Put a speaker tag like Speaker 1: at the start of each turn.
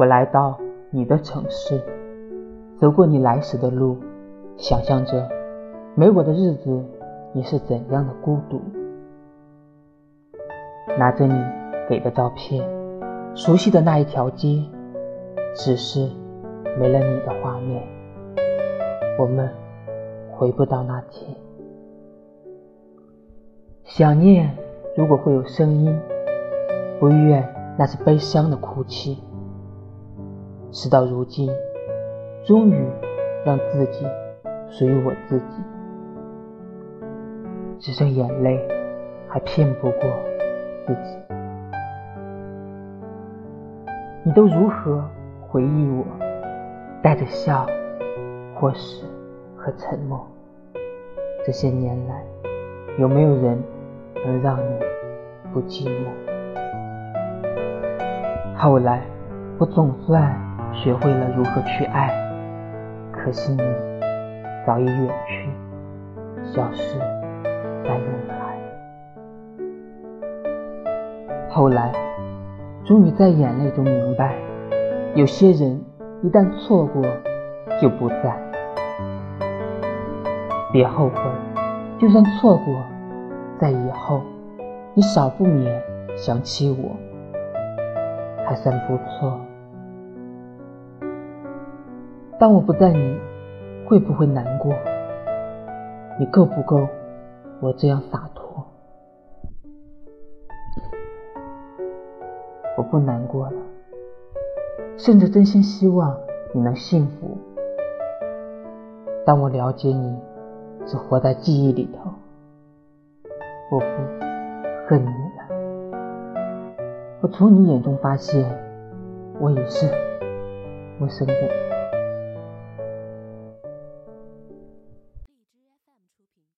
Speaker 1: 我来到你的城市，走过你来时的路，想象着没我的日子你是怎样的孤独。拿着你给的照片，熟悉的那一条街，只是没了你的画面，我们回不到那天。想念如果会有声音，不愿那是悲伤的哭泣。事到如今，终于让自己属于我自己，只剩眼泪还骗不过自己。你都如何回忆我？带着笑，或是和沉默？这些年来，有没有人能让你不寂寞？后来，我总算。学会了如何去爱，可惜你早已远去，消失在人海。后来，终于在眼泪中明白，有些人一旦错过就不在。别后悔，就算错过，在以后你少不免想起我，还算不错。当我不在，你会不会难过？你够不够我这样洒脱？我不难过了，甚至真心希望你能幸福。当我了解你只活在记忆里头，我不恨你了。我从你眼中发现，我已是陌生人。